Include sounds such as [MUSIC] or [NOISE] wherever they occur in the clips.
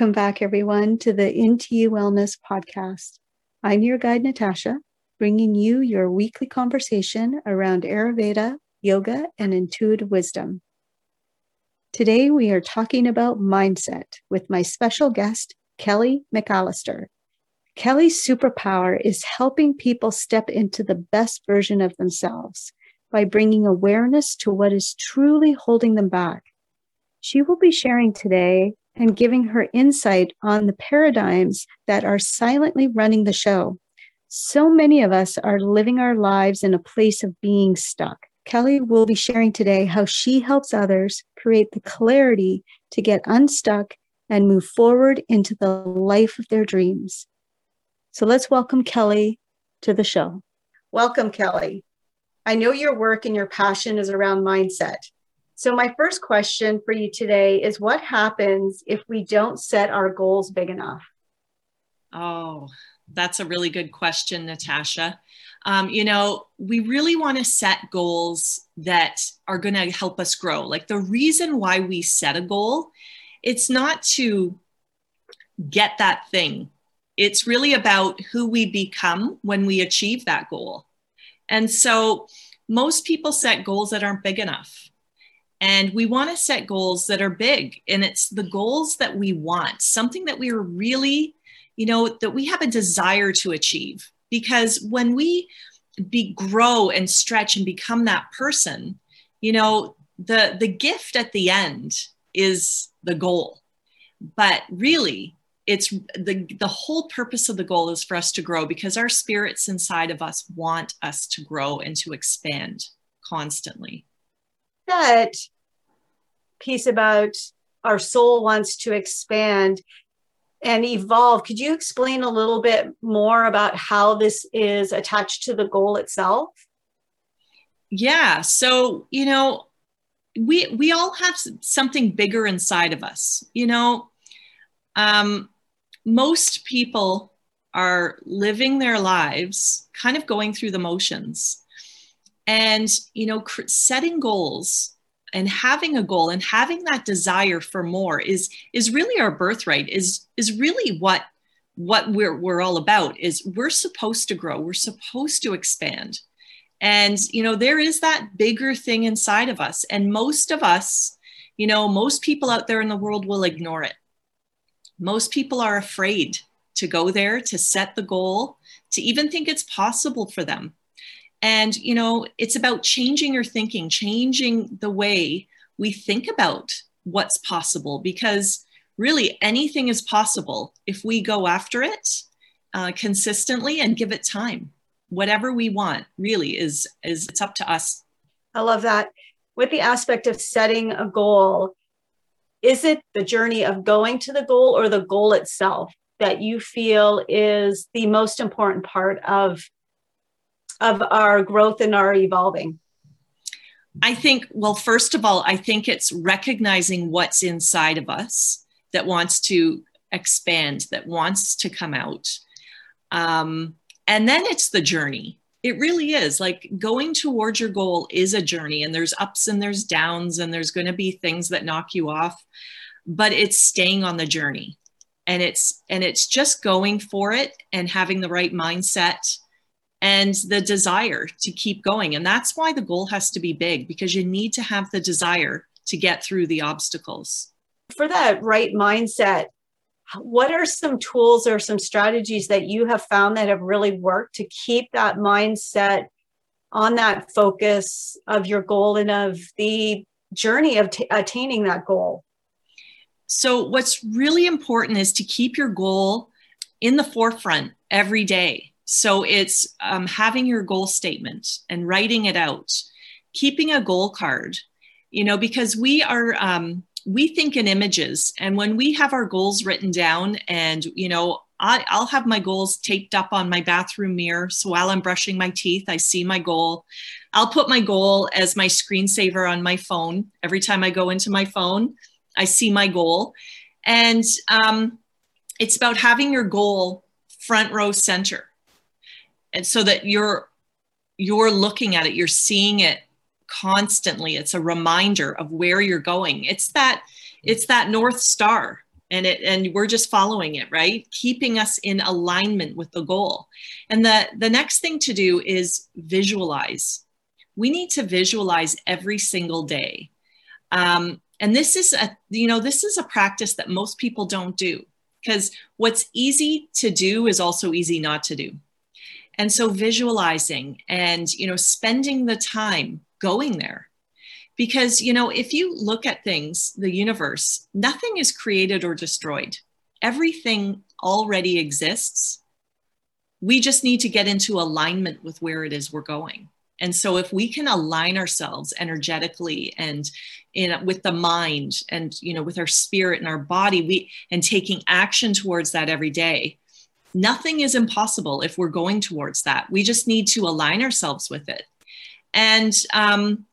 Welcome back, everyone, to the You Wellness podcast. I'm your guide, Natasha, bringing you your weekly conversation around Ayurveda, yoga, and intuitive wisdom. Today, we are talking about mindset with my special guest, Kelly McAllister. Kelly's superpower is helping people step into the best version of themselves by bringing awareness to what is truly holding them back. She will be sharing today and giving her insight on the paradigms that are silently running the show. So many of us are living our lives in a place of being stuck. Kelly will be sharing today how she helps others create the clarity to get unstuck and move forward into the life of their dreams. So let's welcome Kelly to the show. Welcome, Kelly. I know your work and your passion is around mindset. So, my first question for you today is what happens if we don't set our goals big enough? Oh, that's a really good question, Natasha. Um, you know, we really want to set goals that are going to help us grow. Like the reason why we set a goal, it's not to get that thing. It's really about who we become when we achieve that goal. And so most people set goals that aren't big enough. And we want to set goals that are big. And it's the goals that we want, something that we are really, you know, that we have a desire to achieve. Because when we be grow and stretch and become that person, you know, the the gift at the end is the goal. But really, it's the the whole purpose of the goal is for us to grow because our spirits inside of us want us to grow and to expand constantly that piece about our soul wants to expand and evolve. Could you explain a little bit more about how this is attached to the goal itself? Yeah. So you know we we all have something bigger inside of us you know? Um most people are living their lives kind of going through the motions and you know setting goals and having a goal and having that desire for more is is really our birthright is is really what what we're we're all about is we're supposed to grow we're supposed to expand. And you know there is that bigger thing inside of us and most of us you know most people out there in the world will ignore it. Most people are afraid to go there to set the goal to even think it's possible for them and, you know, it's about changing your thinking, changing the way we think about what's possible, because really anything is possible if we go after it uh, consistently and give it time. Whatever we want really is, is it's up to us. I love that. With the aspect of setting a goal, is it the journey of going to the goal or the goal itself that you feel is the most important part of of our growth and our evolving? I think, well, first of all, I think it's recognizing what's inside of us that wants to expand, that wants to come out. Um, and then it's the journey. It really is like going towards your goal is a journey, and there's ups and there's downs, and there's going to be things that knock you off, but it's staying on the journey. And it's and it's just going for it and having the right mindset and the desire to keep going. And that's why the goal has to be big because you need to have the desire to get through the obstacles. For that right mindset, what are some tools or some strategies that you have found that have really worked to keep that mindset on that focus of your goal and of the journey of t- attaining that goal? So, what's really important is to keep your goal in the forefront every day so it's um, having your goal statement and writing it out, keeping a goal card, you know, because we are, um, we think in images. And when we have our goals written down and, you know, I, I'll have my goals taped up on my bathroom mirror. So while I'm brushing my teeth, I see my goal. I'll put my goal as my screensaver on my phone. Every time I go into my phone, I see my goal. And um, it's about having your goal front row center and so that you're you're looking at it you're seeing it constantly. It's a reminder of where you're going. It's that it's that north star. And it and we're just following it right? Keeping us in alignment with the goal. And the the next thing to do is visualize. We need to visualize every single day. Um, and this is a you know this is a practice that most people don't do. Because what's easy to do is also easy not to do and so visualizing and you know spending the time going there because, you know, if you look at things, the universe, nothing is created or destroyed. Everything already exists. We just need to get into alignment with where it is we're going. And so if we can align ourselves energetically and in with the mind and you know with our spirit and our body we and taking action towards that every day nothing is impossible if we're going towards that we just need to align ourselves with it and um,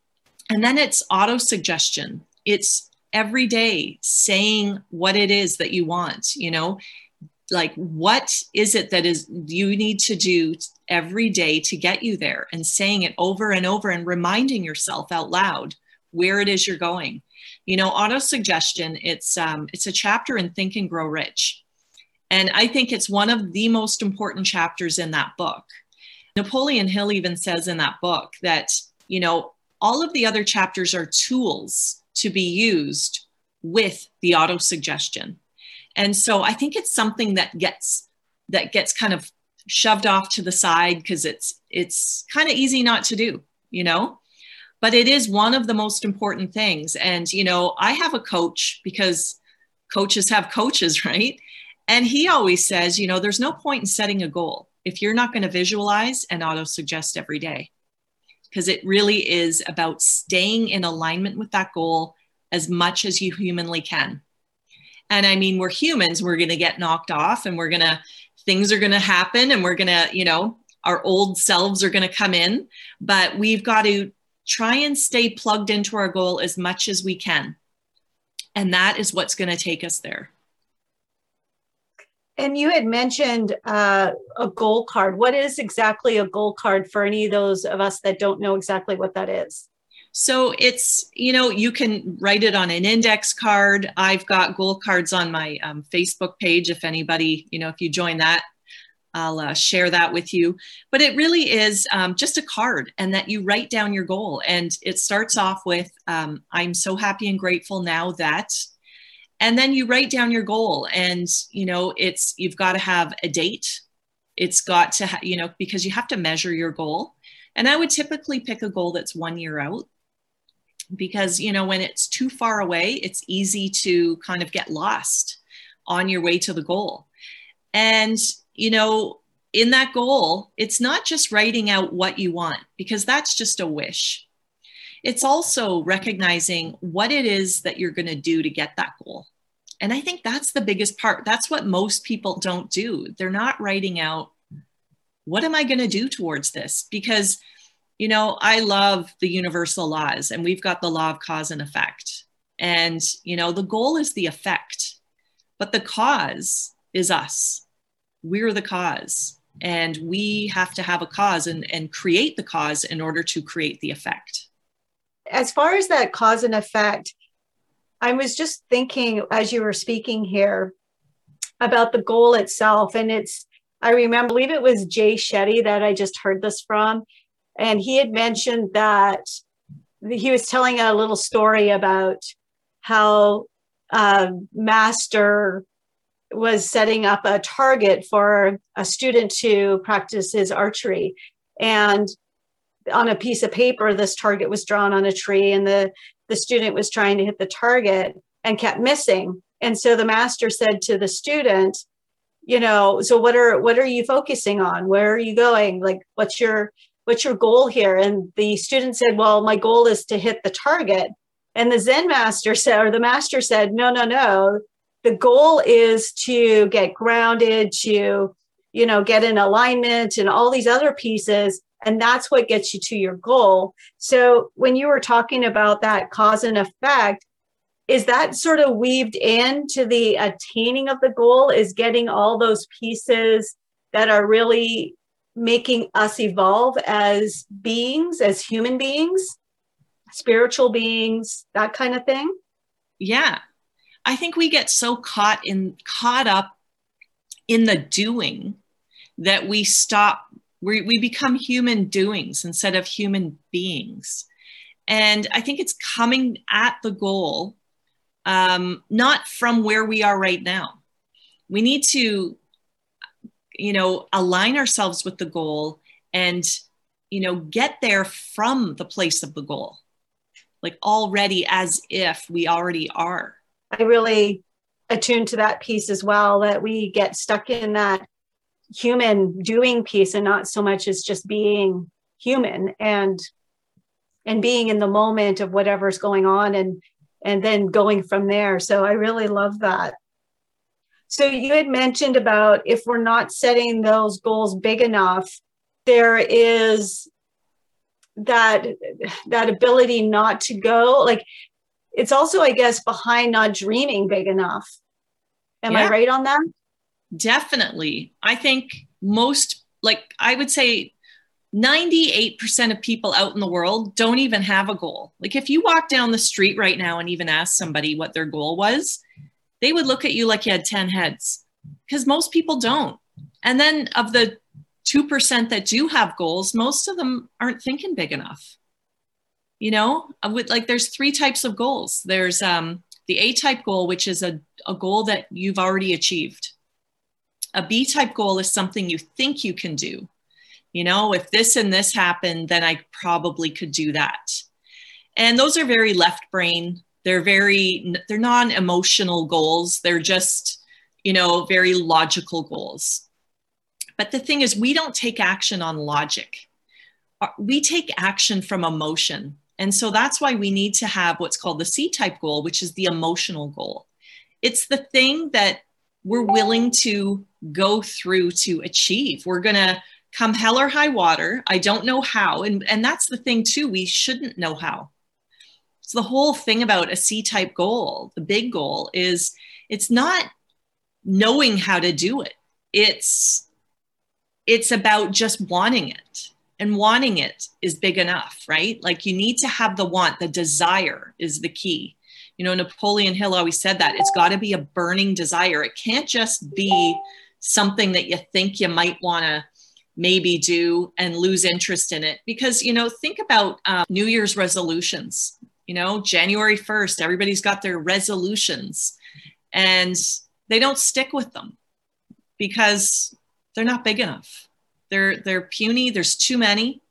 and then it's auto suggestion. It's every day saying what it is that you want, you know, like what is it that is you need to do every day to get you there and saying it over and over and reminding yourself out loud where it is you're going. You know, auto suggestion, it's um, it's a chapter in Think and Grow Rich. And I think it's one of the most important chapters in that book. Napoleon Hill even says in that book that, you know, all of the other chapters are tools to be used with the auto suggestion. And so I think it's something that gets that gets kind of shoved off to the side because it's it's kind of easy not to do, you know? But it is one of the most important things. And you know, I have a coach because coaches have coaches, [LAUGHS] right? And he always says, you know, there's no point in setting a goal if you're not going to visualize and auto suggest every day because it really is about staying in alignment with that goal as much as you humanly can. And I mean, we're humans, we're going to get knocked off and we're going to, things are going to happen and we're going to, you know, our old selves are going to come in, but we've got to try and stay plugged into our goal as much as we can. And that is what's going to take us there. And you had mentioned uh, a goal card. What is exactly a goal card for any of those of us that don't know exactly what that is? So it's, you know, you can write it on an index card. I've got goal cards on my um, Facebook page. If anybody, you know, if you join that, I'll uh, share that with you. But it really is um, just a card and that you write down your goal. And it starts off with um, I'm so happy and grateful now that and then you write down your goal and you know it's you've got to have a date. It's got to ha- you know because you have to measure your goal. And i would typically pick a goal that's one year out because you know when it's too far away it's easy to kind of get lost on your way to the goal. And you know in that goal it's not just writing out what you want because that's just a wish it's also recognizing what it is that you're going to do to get that goal. And I think that's the biggest part. That's what most people don't do. They're not writing out, what am I going to do towards this? Because, you know, I love the universal laws and we've got the law of cause and effect. And, you know, the goal is the effect, but the cause is us. We're the cause. And we have to have a cause and, and create the cause in order to create the effect as far as that cause and effect, I was just thinking as you were speaking here about the goal itself. And it's, I remember, I believe it was Jay Shetty that I just heard this from. And he had mentioned that he was telling a little story about how uh, Master was setting up a target for a student to practice his archery. And on a piece of paper this target was drawn on a tree and the the student was trying to hit the target and kept missing. And so the master said to the student you know so what are what are you focusing on? Where are you going? Like what's your what's your goal here? And the student said well my goal is to hit the target. And the zen master [LAUGHS] said or the master said no no no. The goal is to get grounded to you know get in alignment and all these other pieces and that's what gets you to your goal. So when you were talking about that cause and effect, is that sort of weaved into the attaining of the goal? Is getting all those pieces that are really making us evolve as beings, as human beings, spiritual beings, that kind of thing? Yeah. I think we get so caught in caught up in the doing that we stop we, we become human doings instead of human beings. And i think it's coming at the goal um, not from where we are right now. We need to you know align ourselves with the goal and you know get there from the place of the goal like already as if we already are. I really attuned to that piece as well that we get stuck in that human doing piece and not so much as just being human and and being in the moment of whatever's going on and and then going from there. So i really love that. So you had mentioned about if we're not setting those goals big enough there is that that ability not to go like it's also i guess behind not dreaming big enough. Am yeah. i right on that definitely i think most like i would say 98% of people out in the world don't even have a goal like if you walk down the street right now and even ask somebody what their goal was they would look at you like you had 10 heads because most people don't and then of the 2% that do have goals, most of them aren't thinking big enough. You know, with like there's three types of goals. There's um, the A type goal, which is a, a goal that you've already achieved. A B type goal is something you think you can do. You know, if this and this happened, then I probably could do that. And those are very left brain. They're very, they're non emotional goals. They're just, you know, very logical goals. But the thing is, we don't take action on logic. Uh, we take action from emotion. And so that's why we need to have what's called the C type goal, which is the emotional goal. It's the thing that we're willing to go through to achieve. We're going to come hell or high water. I don't know how. And, and that's the thing, too. We shouldn't know how. So the whole thing about a C type goal, the big goal, is it's not knowing how to do it. It's it's about just wanting it and wanting it is big enough right like you need to have the want the desire is the key you know napoleon hill always said that it's got to be a burning desire it can't just be something that you think you might want to maybe do and lose interest in it because you know think about um, new year's resolutions you know january 1st everybody's got their resolutions and they don't stick with them because they're not big enough. They're they're puny. There's too many,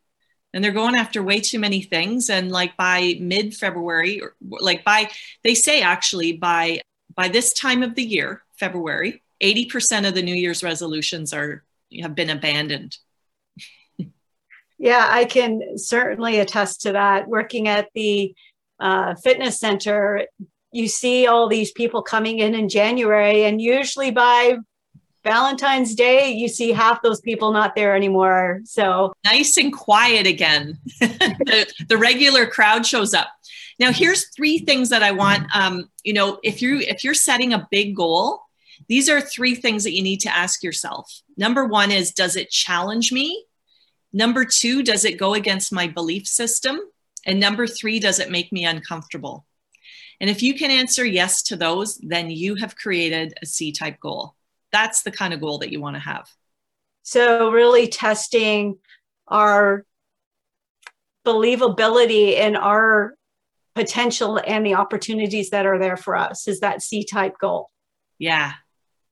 and they're going after way too many things. And like by mid February, or like by they say actually by by this time of the year, February, eighty percent of the New Year's resolutions are have been abandoned. yeah, I can certainly attest to that. Working at the uh, fitness center, you see all these people coming in in January, and usually by Valentine's Day, you see half those people not there anymore. So nice and quiet again. [LAUGHS] the, the, regular crowd shows up. Now, here's three things that I want. Um, you know, if you if you're setting a big goal, these are three things that you need to ask yourself. Number one is, does it challenge me? Number two, does it go against my belief system? And number three, does it make me uncomfortable? And if you can answer yes to those, then you have created a C type goal that's the kind of goal that you want to have. So, really testing our believability and our potential and the opportunities that are there for us is that C type goal. Yeah.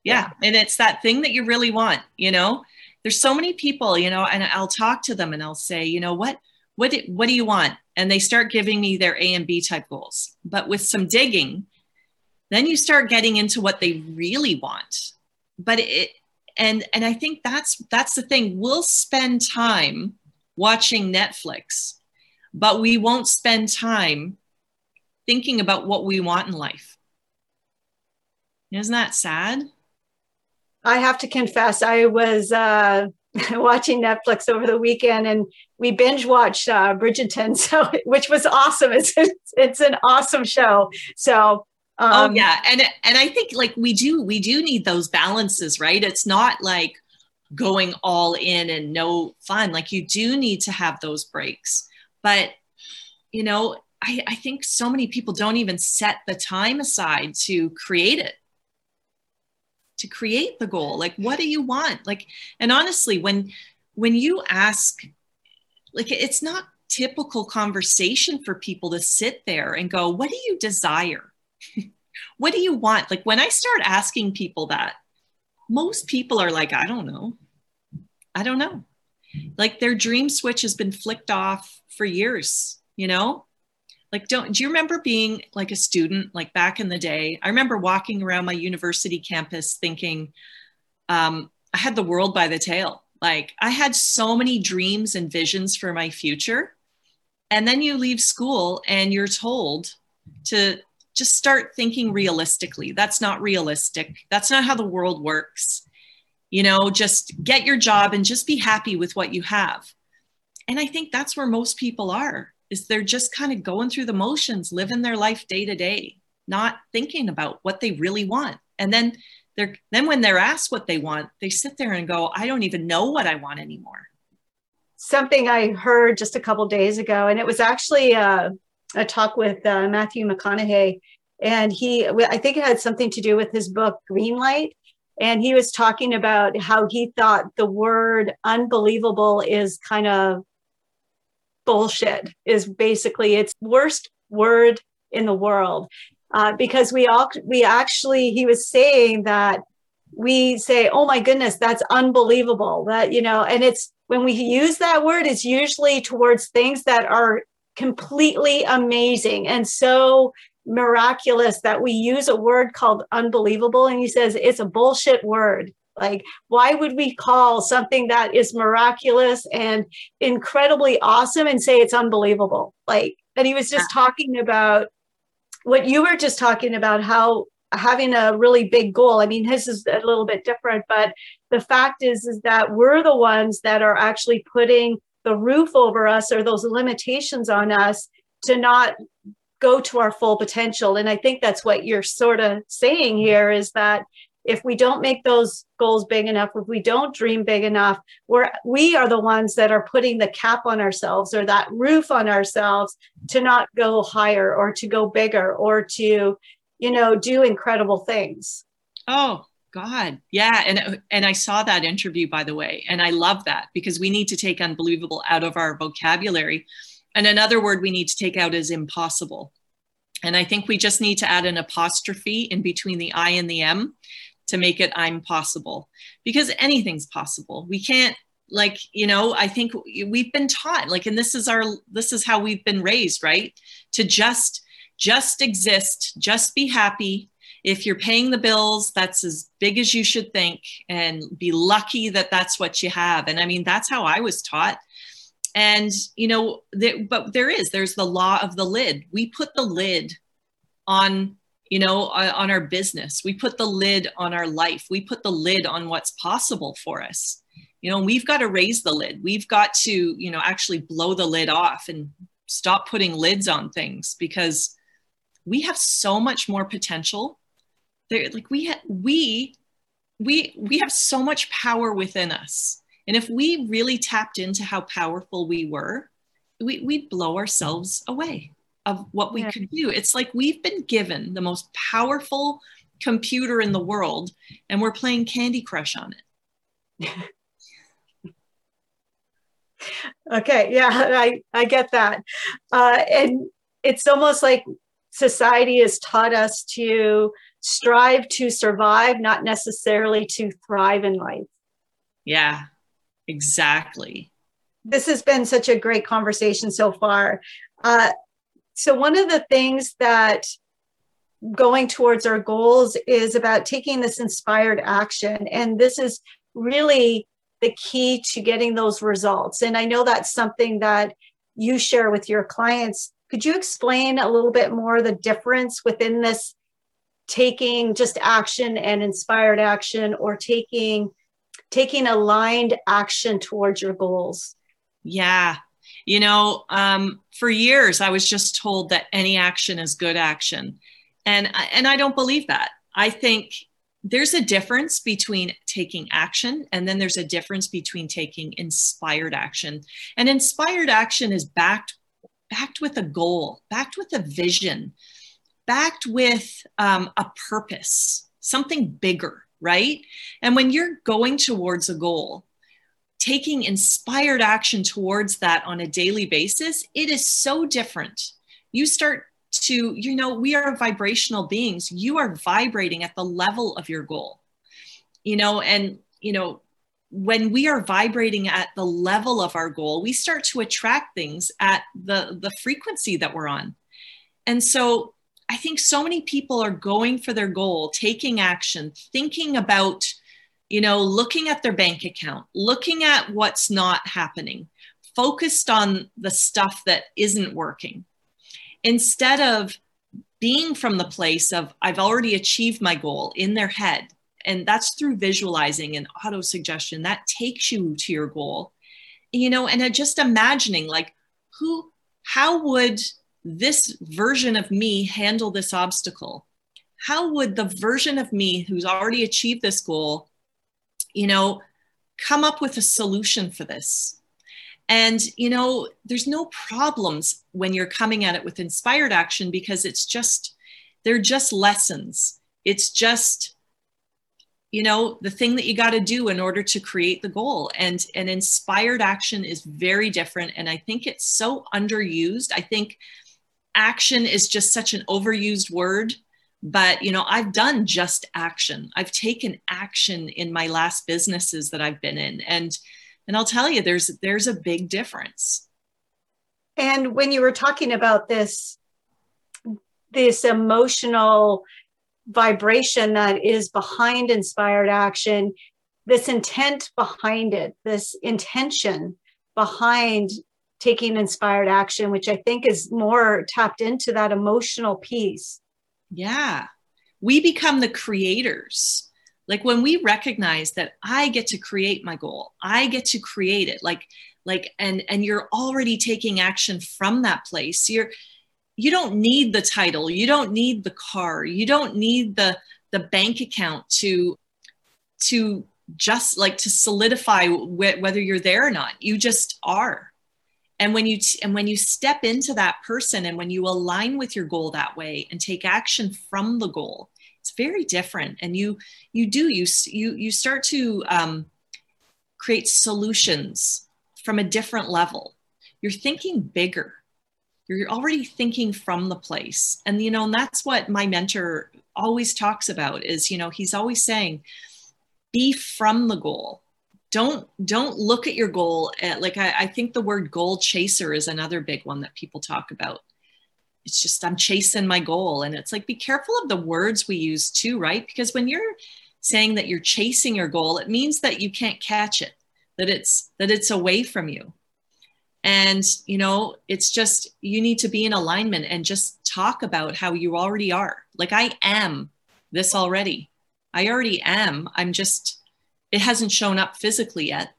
Yeah. And it's that thing that you really want, you know? There's so many people, you know, and I'll talk to them and I'll say, you know, what what do, what do you want? And they start giving me their A and B type goals. But with some digging, then you start getting into what they really want but it and and i think that's that's the thing we'll spend time watching netflix but we won't spend time thinking about what we want in life isn't that sad i have to confess i was uh [LAUGHS] watching netflix over the weekend and we binge watched uh, bridgerton [LAUGHS] so which was awesome. It's, it's an awesome show. So Oh, um, oh yeah, and and I think like we do we do need those balances, right? It's not like going all in and no fun. Like you do need to have those breaks, but you know I, I think so many people don't even set the time aside to create it to create the goal. Like what do you want? Like and honestly when when you ask like it's not typical conversation for people to sit there and go what do you desire? [LAUGHS] What do you want? Like when i start asking people that most people are like i don't know. I don't know. Like their dream switch has been flicked off for years you know like don't do you remember being like a student like back in the day? I remember walking around my university campus thinking um, i had the world by the tail. Like i had so many dreams and visions for my future. And then you leave school and you're told to just start thinking realistically. That's not realistic. That's not how the world works. You know just get your job and just be happy with what you have. And i think that's where most people are is they're just kind of going through the motions, living their life day to day, not thinking about what they really want. And then they're then when they're asked what they want, they sit there and go, I don't even know what I want anymore. Something I heard just a couple days ago, and it was actually uh, a talk with uh, Matthew McConaughey, and he I think it had something to do with his book Greenlight. And he was talking about how he thought the word unbelievable is kind of bullshit is basically its worst word in the world. Uh, because we all we actually he was saying that we say oh my goodness that's unbelievable. That you know and it's when we use that word it's usually towards things that are completely amazing and so miraculous that we use a word called unbelievable. And he says it's a bullshit word like, why would we call something that is miraculous and incredibly awesome and say it's unbelievable? Like, and he was just talking about what you were just talking about, how having a really big goal. I mean, his is a little bit different, but the fact is, is that we're the ones that are actually putting the roof over us or those limitations on us to not go to our full potential. And I think that's what you're sort of saying here is that if we don't make those goals big enough if we don't dream big enough we're we are the ones that are putting the cap on ourselves or that roof on ourselves to not go higher or to go bigger or to you know do incredible things. Oh god. Yeah. And and i saw that interview by the way and i love that because we need to take unbelievable out of our vocabulary. And another word we need to take out is impossible. And I think we just need to add an apostrophe in between the I and the M to make it I'm possible because anything's possible. We can't like you know i think we've been taught like and this is our this is how we've been raised right? To just just exist just be happy. If you're paying the bills that's as big as you should think and be lucky that that's what you have. And i mean that's how i was taught. And you know there, but there is there's the law of the lid. We put the lid on you know, uh, on our business. We put the lid on our life. We put the lid on what's possible for us. You know, we've got to raise the lid. We've got to, you know, actually blow the lid off and stop putting lids on things because we have so much more potential. There, like we ha- we we we have so much power within us. And if we really tapped into how powerful we were, we, we'd blow ourselves away of what we yeah. could do. It's like we've been given the most powerful computer in the world and we're playing Candy Crush on it. [LAUGHS] okay, yeah, [LAUGHS] I, I get that. Uh, and it's almost like society has taught us to strive to survive, not necessarily to thrive in life. Yeah, exactly. This has been such a great conversation so far. Uh, so one of the things that going towards our goals is about taking this inspired action. And this is really the key to getting those results. And i know that's something that you share with your clients. Could you explain a little bit more the difference within this taking just action and inspired action or taking taking aligned action towards your goals? Yeah you know, um, for years I was just told that any action is good action, and and I don't believe that. I think there's a difference between taking action and then there's a difference between taking inspired action. And inspired action is backed backed with a goal, backed with a vision, backed with um, a purpose, something bigger, right? And when you're going towards a goal, taking inspired action towards that on a daily basis, it is so different. You start to, you know, we are vibrational beings. You are vibrating at the level of your goal, you know, and, you know, when we are vibrating at the level of our goal, we start to attract things at the, the frequency that we're on. And so I think so many people are going for their goal, taking action, thinking about, you know, looking at their bank account, looking at what's not happening, focused on the stuff that isn't working, instead of being from the place of, I've already achieved my goal in their head and that's through visualizing and auto suggestion that takes you to your goal. You know and just imagining like who how would this version of me handle this obstacle? How would the version of me who's already achieved this goal you know come up with a solution for this. And you know there's no problems when you're coming at it with inspired action because it's just they're just lessons. It's just you know the thing that you got to do in order to create the goal. And an inspired action is very different and i think it's so underused. I think action is just such an overused word but you know i've done just action i've taken action in my last businesses that i've been in and and i'll tell you there's there's a big difference and when you were talking about this this emotional vibration that is behind inspired action, this intent behind it, this intention behind taking inspired action, which I think is more tapped into that emotional piece. Yeah. We become the creators. Like when we recognize that I get to create my goal, I get to create it. Like, like, and and you're already taking action from that place. You're you don't need the title you don't need the car you don't need the the bank account to to just like to solidify wh- whether you're there or not you just are and when you and when you step into that person and when you align with your goal that way and take action from the goal it's very different. And you you do you you you start to um, create solutions from a different level. You're thinking bigger. You're already thinking from the place. And you know and that's what my mentor always talks about is you know he's always saying be from the goal don't don't look at your goal at, like I, I think the word goal chaser is another big one that people talk about it's just i'm chasing my goal and it's like be careful of the words we use too right because when you're saying that you're chasing your goal it means that you can't catch it that it's that it's away from you and, you know, it's just, you need to be in alignment and just talk about how you already are. Like, I am this already. I already am. I'm just, it hasn't shown up physically yet,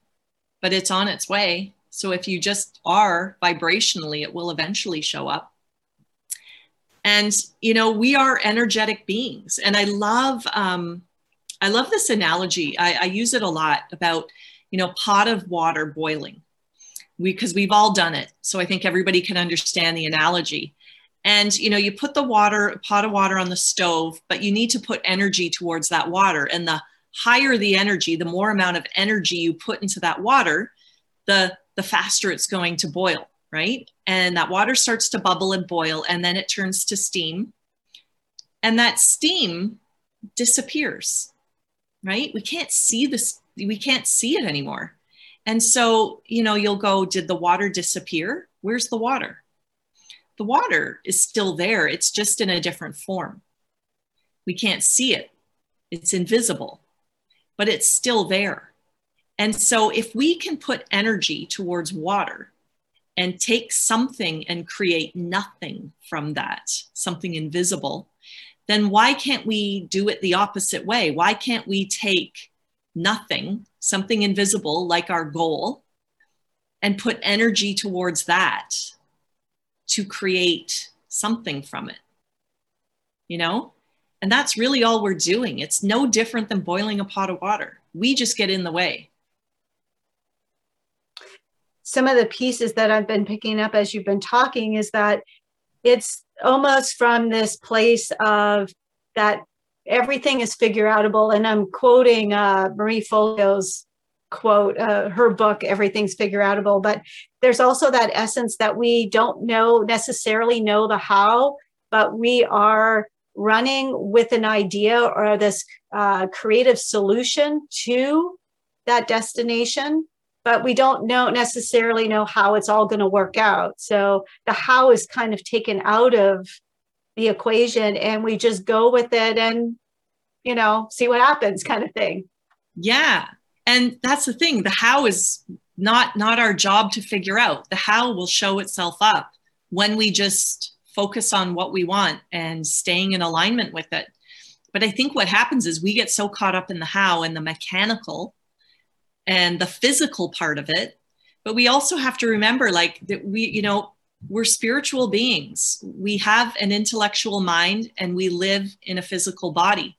but it's on its way. So if you just are vibrationally, it will eventually show up. And, you know, we are energetic beings. And I love, um, I love this analogy. I, I use it a lot about, you know, pot of water boiling because we, we've all done it. So I think everybody can understand the analogy. And you know, you put the water, pot of water on the stove, but you need to put energy towards that water. And the higher the energy, the more amount of energy you put into that water, the the faster it's going to boil, right? And that water starts to bubble and boil, and then it turns to steam. And that steam disappears, right? We can't see this, we can't see it anymore. And so, you know, you'll go, did the water disappear? Where's the water? The water is still there, it's just in a different form. We can't see it, it's invisible, but it's still there. And so, if we can put energy towards water and take something and create nothing from that, something invisible, then why can't we do it the opposite way? Why can't we take nothing, something invisible like our goal, and put energy towards that to create something from it. You know? And that's really all we're doing. It's no different than boiling a pot of water. We just get in the way. some of the pieces that I've been picking up as you've been talking is that it's almost from this place of that everything is figure outable. And I'm quoting uh, Marie Forleo's quote, uh, her book, Everything's Figure Outable. But there's also that essence that we don't know necessarily know the how, but we are running with an idea or this uh, creative solution to that destination but we don't know necessarily know how it's all going to work out. So the how is kind of taken out of the equation and we just go with it and you know see what happens kind of thing. Yeah and that's the thing the how is not not our job to figure out. The how will show itself up when we just focus on what we want and staying in alignment with it. But I think what happens is we get so caught up in the how and the mechanical and the physical part of it. But we also have to remember like that we, you know, we're spiritual beings. We have an intellectual mind and we live in a physical body.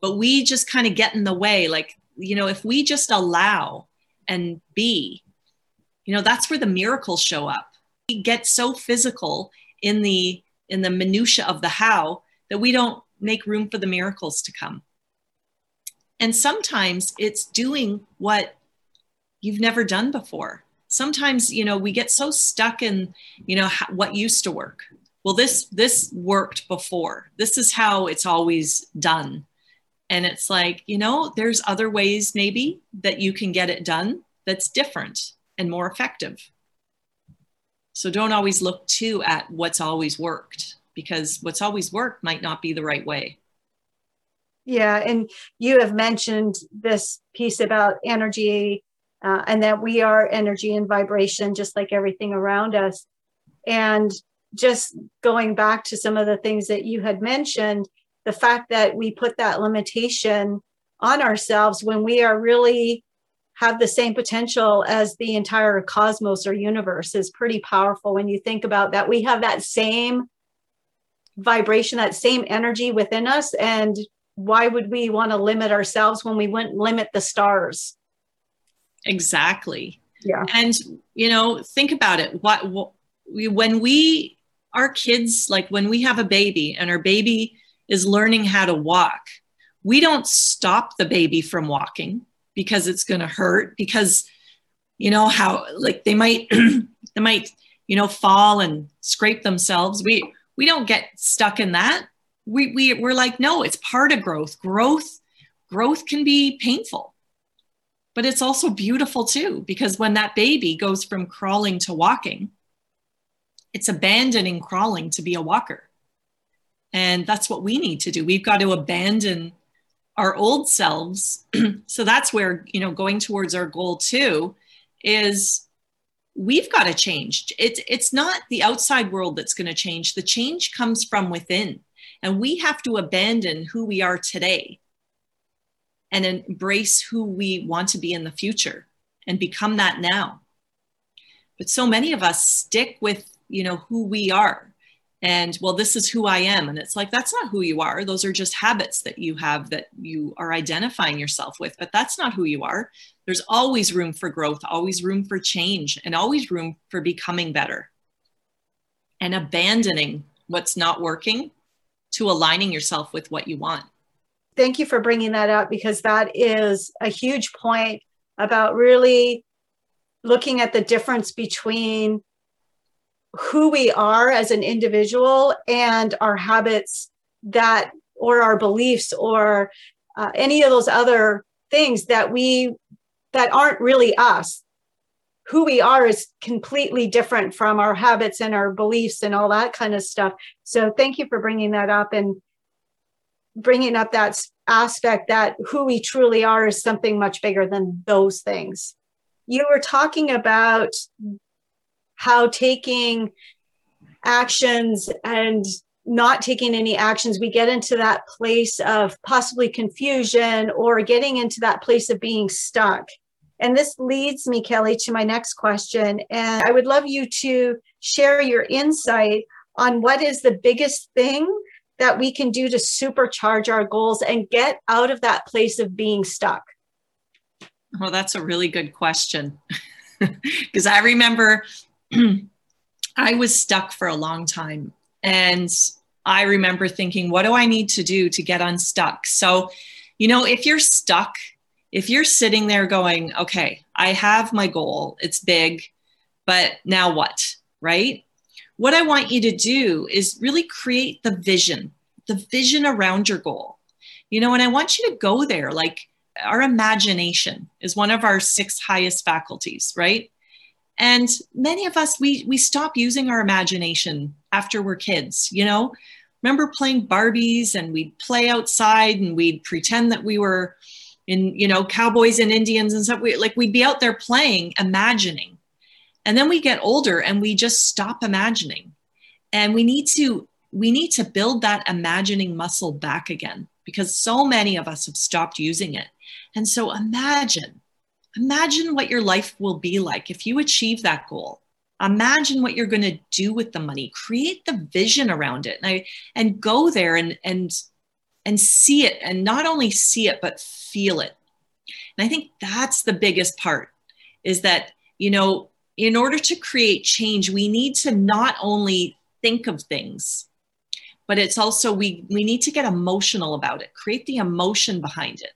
But we just kind of get in the way. Like, you know, if we just allow and be, you know, that's where the miracles show up. We get so physical in the in the minutia of the how that we don't make room for the miracles to come. And sometimes it's doing what you've never done before. Sometimes you know we get so stuck in you know what used to work. Well this this worked before. This is how it's always done. And it's like you know there's other ways maybe that you can get it done that's different and more effective so don't always look too at what's always worked because what's always worked might not be the right way. Yeah, and you have mentioned this piece about energy uh, and that we are energy and vibration, just like everything around us. And just going back to some of the things that you had mentioned, the fact that we put that limitation on ourselves when we are really have the same potential as the entire cosmos or universe is pretty powerful when you think about that. We have that same vibration, that same energy within us. And why would we want to limit ourselves when we wouldn't limit the stars? Exactly. Yeah. And, you know, think about it. What, what when we, our kids, like when we have a baby and our baby is learning how to walk, we don't stop the baby from walking because it's going to hurt because you know how like they might [CLEARS THROAT] they might you know fall and scrape themselves. We we don't get stuck in that. We, we we're like no it's part of growth. Growth growth can be painful but it's also beautiful too because when that baby goes from crawling to walking it's abandoning crawling to be a walker. And that's what we need to do. We've got to abandon our old selves. [CLEARS THROAT] So that's where you know going towards our goal too is we've got to change. It's it's not the outside world that's going to change. The change comes from within. And we have to abandon who we are today and embrace who we want to be in the future and become that now. But so many of us stick with you know who we are and well this is who i am. And it's like that's not who you are. Those are just habits that you have that you are identifying yourself with but that's not who you are. There's always room for growth always room for change and always room for becoming better. And abandoning what's not working to aligning yourself with what you want. Thank you for bringing that up because that is a huge point about really looking at the difference between who we are as an individual and our habits that or our beliefs or uh, any of those other things that we that aren't really us. Who we are is completely different from our habits and our beliefs and all that kind of stuff. So thank you for bringing that up and bringing up that aspect that who we truly are is something much bigger than those things. You were talking about how taking actions and not taking any actions, we get into that place of possibly confusion or getting into that place of being stuck. And this leads me, Kelly, to my next question. And I would love you to share your insight on what is the biggest thing that we can do to supercharge our goals and get out of that place of being stuck. Well, that's a really good question. [LAUGHS] because I remember [CLEARS THROAT] I was stuck for a long time. And I remember thinking, what do I need to do to get unstuck? So, you know, if you're stuck, if you're sitting there going, okay, I have my goal, it's big, but now what? Right? What I want you to do is really create the vision, the vision around your goal. You know, and I want you to go there. Like our imagination is one of our six highest faculties, right? And many of us, we, we stop using our imagination after we're kids, you know? Remember playing Barbies and we'd play outside and we'd pretend that we were in, you know, cowboys and Indians and stuff. We, like we'd be out there playing, imagining. And then we get older and we just stop imagining. And we need to we need to build that imagining muscle back again because so many of us have stopped using it. And so imagine, imagine what your life will be like if you achieve that goal. Imagine what you're going to do with the money. Create the vision around it, and, I, and go there and and and see it, and not only see it but feel it. And I think that's the biggest part, is that you know, in order to create change, we need to not only think of things, but it's also we we need to get emotional about it. Create the emotion behind it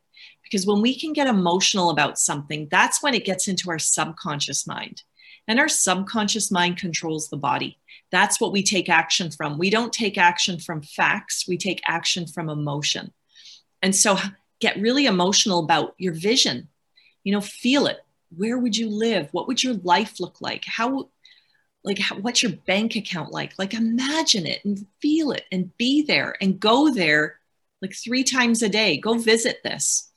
because when we can get emotional about something, that's when it gets into our subconscious mind. And our subconscious mind controls the body. That's what we take action from. We don't take action from facts, we take action from emotion. And so get really emotional about your vision. You know, feel it. Where would you live? What would your life look like? How like what's your bank account like like imagine it and feel it and be there and go there like three times a day go visit this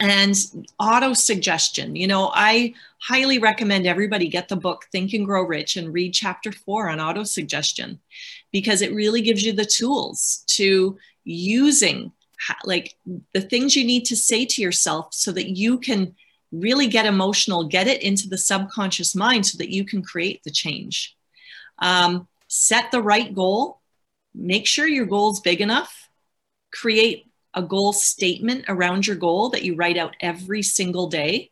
and auto suggestion. You know i highly recommend everybody get the book think and grow rich and read chapter four on auto suggestion because it really gives you the tools to using like the things you need to say to yourself so that you can really get emotional get it into the subconscious mind so that you can create the change. Um, set the right goal. Make sure your goal is big enough. Create a goal statement around your goal that you write out every single day.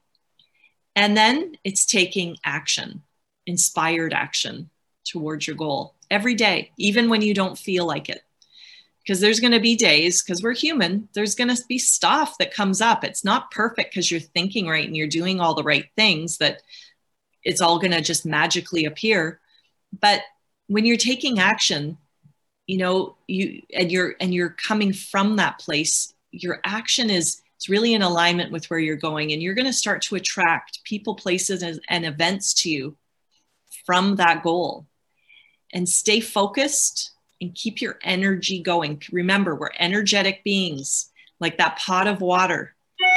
And then it's taking action, inspired action towards your goal every day, even when you don't feel like it. Because there's going to be days, because we're human, there's going to be stuff that comes up. It's not perfect because you're thinking right and you're doing all the right things that it's all going to just magically appear. But when you're taking action, you know you and you're and you're coming from that place your action is it's really in alignment with where you're going. And you're going to start to attract people places and, and events to you from that goal. And stay focused and keep your energy going. Remember we're energetic beings like that pot of water.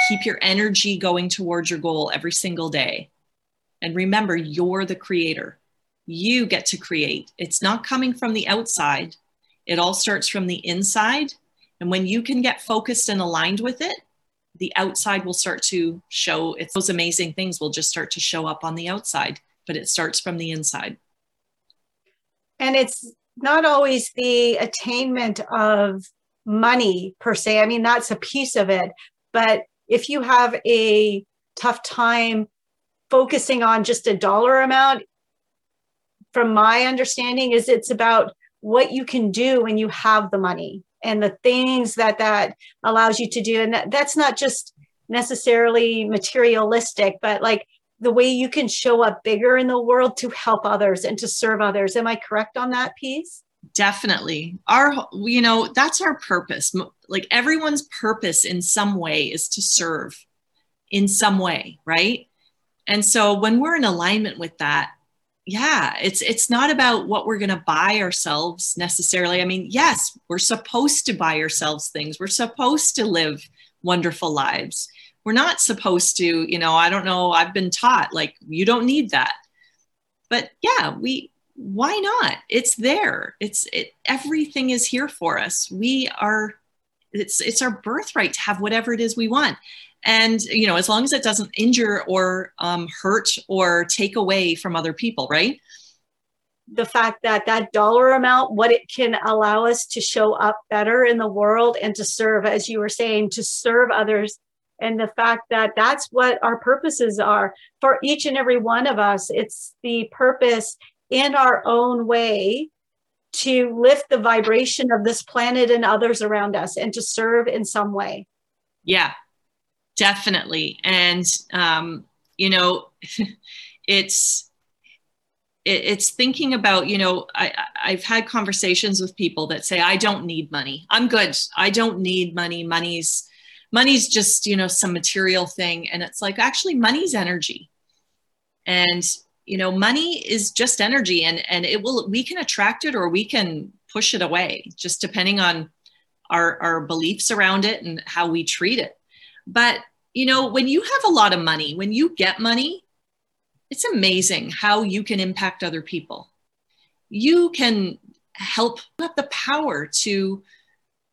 Keep your energy going towards your goal every single day. And remember you're the creator. You get to create. It's not coming from the outside it all starts from the inside. And when you can get focused and aligned with it, the outside will start to show it's those amazing things will just start to show up on the outside, but it starts from the inside. And it's not always the attainment of money per se. I mean, that's a piece of it. But if you have a tough time focusing on just a dollar amount, from my understanding, is it's about what you can do when you have the money and the things that that allows you to do. And that, that's not just necessarily materialistic but like the way you can show up bigger in the world to help others and to serve others. Am i correct on that piece? Definitely. Our you know that's our purpose. Like everyone's purpose in some way is to serve in some way right? And so when we're in alignment with that yeah it's it's not about what we're going to buy ourselves necessarily. I mean yes we're supposed to buy ourselves things. We're supposed to live wonderful lives. We're not supposed to you know i don't know i've been taught like you don't need that. But yeah we why not? It's there. It's it everything is here for us. We are it's it's our birthright to have whatever it is we want and you know as long as it doesn't injure or um, hurt or take away from other people right the fact that that dollar amount what it can allow us to show up better in the world and to serve as you were saying to serve others and the fact that that's what our purposes are for each and every one of us. It's the purpose in our own way to lift the vibration of this planet and others around us and to serve in some way. Yeah, definitely. And, um, you know, [LAUGHS] it's, it's thinking about you know I, i've had conversations with people that say i don't need money. I'm good. I don't need money. Money's money's just you know some material thing. And it's like actually money's energy. And you know money is just energy and and it will we can attract it or we can push it away just depending on our our beliefs around it and how we treat it but you know when you have a lot of money when you get money it's amazing how you can impact other people. You can help have the power to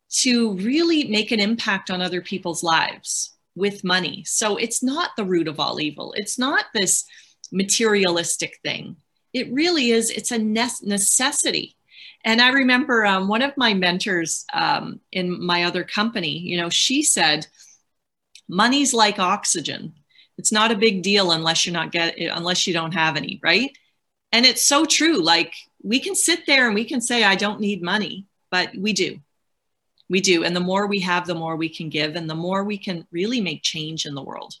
to really make an impact on other people's lives with money. So it's not the root of all evil. It's not this materialistic thing. It really is, it's a necessity. And I remember um, one of my mentors um, in my other company, you know, she said, money's like oxygen. It's not a big deal unless you're not get unless you don't have any, right? And it's so true. Like we can sit there and we can say, I don't need money, but we do. We do. And the more we have, the more we can give, and the more we can really make change in the world.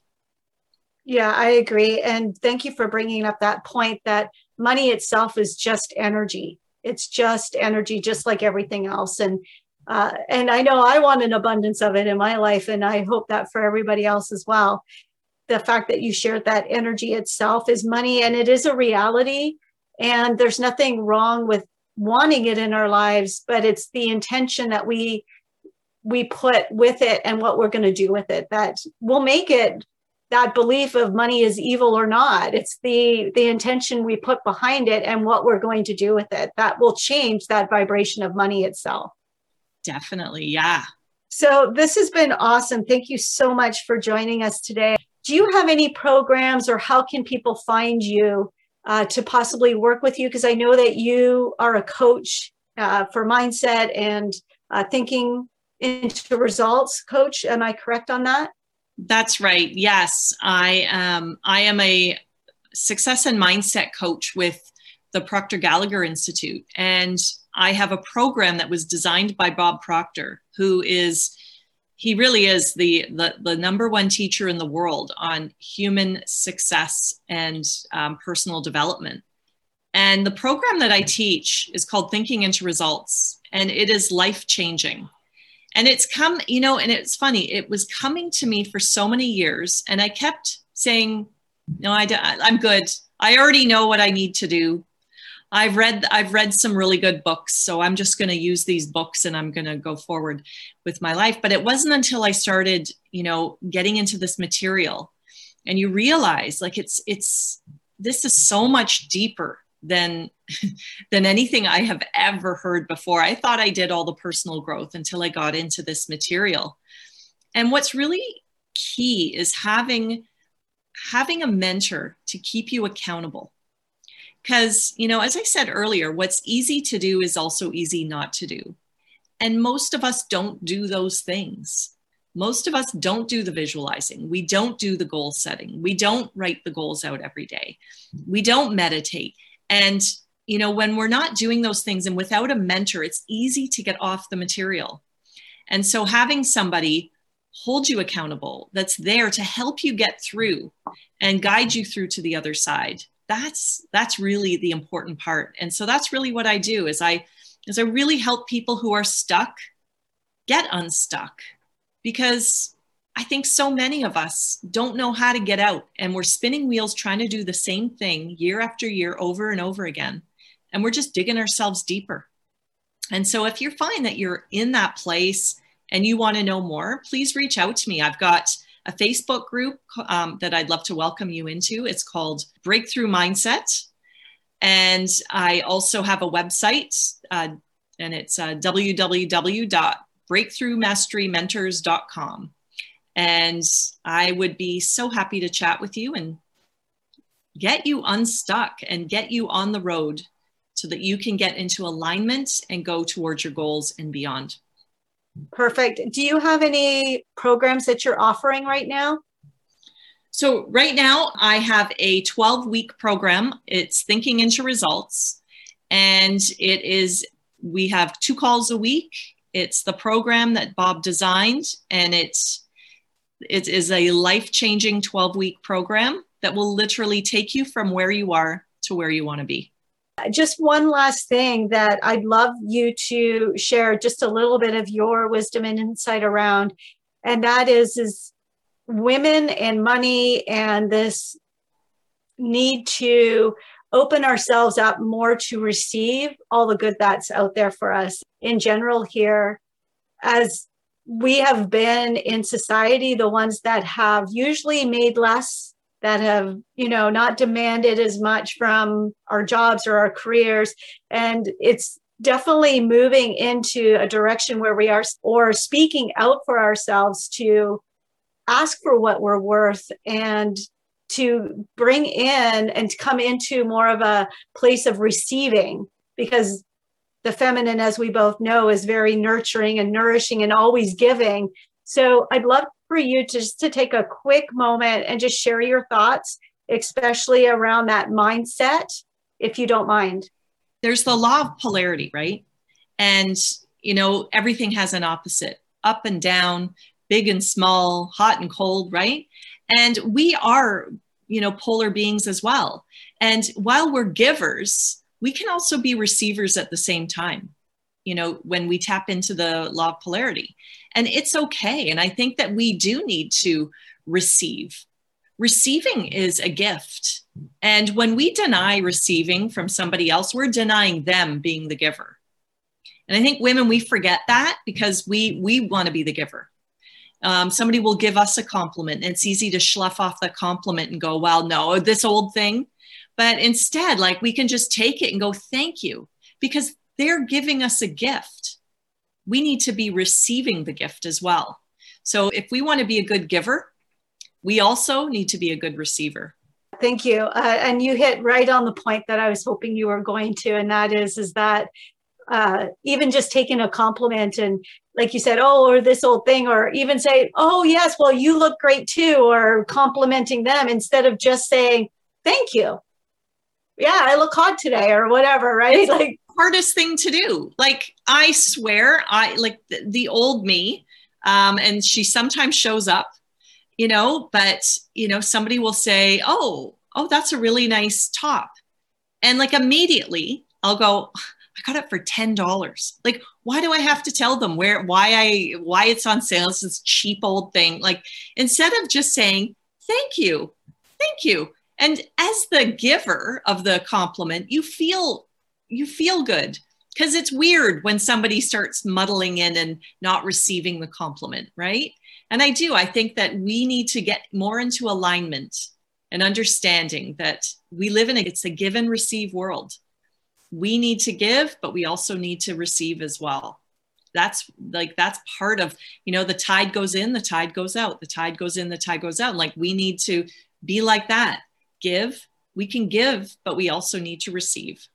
Yeah, I agree. And thank you for bringing up that point that money itself is just energy. It's just energy, just like everything else. And uh, and I know I want an abundance of it in my life, and I hope that for everybody else as well. The fact that you shared that energy itself is money and it is a reality. And there's nothing wrong with wanting it in our lives but it's the intention that we we put with it and what we're going to do with it that will make it that belief of money is evil or not. It's the the intention we put behind it and what we're going to do with it that will change that vibration of money itself definitely yeah so this has been awesome thank you so much for joining us today do you have any programs or how can people find you uh, to possibly work with you? Because I know that you are a coach uh, for mindset and uh, thinking into results coach. Am I correct on that? That's right. Yes, I um, I am a success and mindset coach with the Proctor Gallagher Institute, and I have a program that was designed by Bob Proctor, who is he really is the, the, the number one teacher in the world on human success and um, personal development. And the program that I teach is called Thinking into Results, and it is life changing. And it's come, you know, and it's funny, it was coming to me for so many years, and I kept saying, No, I, I'm good. I already know what I need to do. I've read I've read some really good books, so I'm just going to use these books and I'm going to go forward with my life. But it wasn't until I started, you know, getting into this material, and you realize like it's it's this is so much deeper than [LAUGHS] than anything I have ever heard before. I thought I did all the personal growth until I got into this material. And what's really key is having having a mentor to keep you accountable because, you know, as I said earlier, what's easy to do is also easy not to do. And most of us don't do those things. Most of us don't do the visualizing. We don't do the goal setting. We don't write the goals out every day. We don't meditate. And, you know, when we're not doing those things and without a mentor, it's easy to get off the material. And so having somebody hold you accountable that's there to help you get through and guide you through to the other side that's that's really the important part. And so that's really what i do is i is i really help people who are stuck get unstuck because i think so many of us don't know how to get out and we're spinning wheels trying to do the same thing year after year over and over again. And we're just digging ourselves deeper. And so if you find that you're in that place and you want to know more please reach out to me. I've got a Facebook group um, that I'd love to welcome you into. It's called Breakthrough Mindset. And I also have a website, uh, and it's uh, www.breakthroughmasterymentors.com. And I would be so happy to chat with you and get you unstuck and get you on the road so that you can get into alignment and go towards your goals and beyond. Perfect. Do you have any programs that you're offering right now? So, right now, I have a 12 week program. It's Thinking into Results. And it is, we have two calls a week. It's the program that Bob designed, and it's it is a life changing 12 week program that will literally take you from where you are to where you want to be. Just one last thing that I'd love you to share just a little bit of your wisdom and insight around, and that is is women and money and this need to open ourselves up more to receive all the good that's out there for us in general here as we have been in society the ones that have usually made less that have you know not demanded as much from our jobs or our careers and it's definitely moving into a direction where we are or speaking out for ourselves to ask for what we're worth and to bring in and come into more of a place of receiving because the feminine, as we both know, is very nurturing and nourishing and always giving. So I'd love for you to just to take a quick moment and just share your thoughts, especially around that mindset, if you don't mind. There's the law of polarity, right? And you know, everything has an opposite, up and down, big and small, hot and cold, right? And we are, you know, polar beings as well. And while we're givers, we can also be receivers at the same time you know when we tap into the law of polarity and it's okay. And i think that we do need to receive. Receiving is a gift. And when we deny receiving from somebody else we're denying them being the giver. And i think women we forget that because we we want to be the giver. Um, somebody will give us a compliment and it's easy to slough off the compliment and go well no this old thing. But instead, like we can just take it and go, thank you, because they're giving us a gift. We need to be receiving the gift as well. So if we want to be a good giver, we also need to be a good receiver. Thank you. Uh, and you hit right on the point that I was hoping you were going to, and that is, is that uh, even just taking a compliment and like you said, oh, or this old thing, or even say, oh, yes, well, you look great too, or complimenting them instead of just saying, thank you yeah, I look hot today or whatever, right? It's like hardest thing to do. Like I swear, I like the, the old me, um, and she sometimes shows up, you know, but you know, somebody will say, Oh, oh, that's a really nice top. And like immediately I'll go, I got it for ten dollars. Like, why do I have to tell them where why I why it's on sale? It's this cheap old thing. Like, instead of just saying, Thank you, thank you and as the giver of the compliment you feel you feel good. Because it's weird when somebody starts muddling in and not receiving the compliment right? And i do. I think that we need to get more into alignment and understanding that we live in a it's a give and receive world. We need to give but we also need to receive as well. That's like that's part of you know the tide goes in the tide goes out the tide goes in the tide goes out. Like we need to be like that. Give. We can give, but we also need to receive.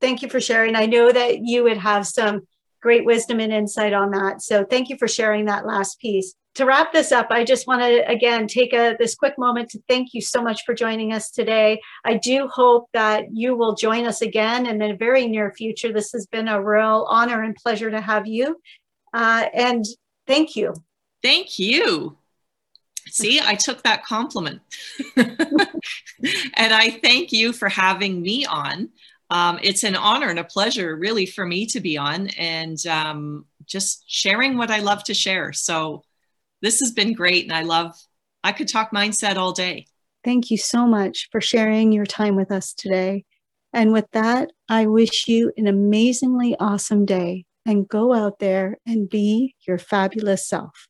Thank you for sharing. I know that you would have some great wisdom and insight on that. So thank you for sharing that last piece. To wrap this up, I just want to again take a this quick moment to thank you so much for joining us today. I do hope that you will join us again in the very near future. This has been a real honor and pleasure to have you. Uh, and thank you. Thank you. See, I took that compliment. [LAUGHS] and I thank you for having me on. Um, it's an honor and a pleasure, really, for me to be on and um, just sharing what I love to share. So, this has been great. And I love, I could talk mindset all day. Thank you so much for sharing your time with us today. And with that, I wish you an amazingly awesome day and go out there and be your fabulous self.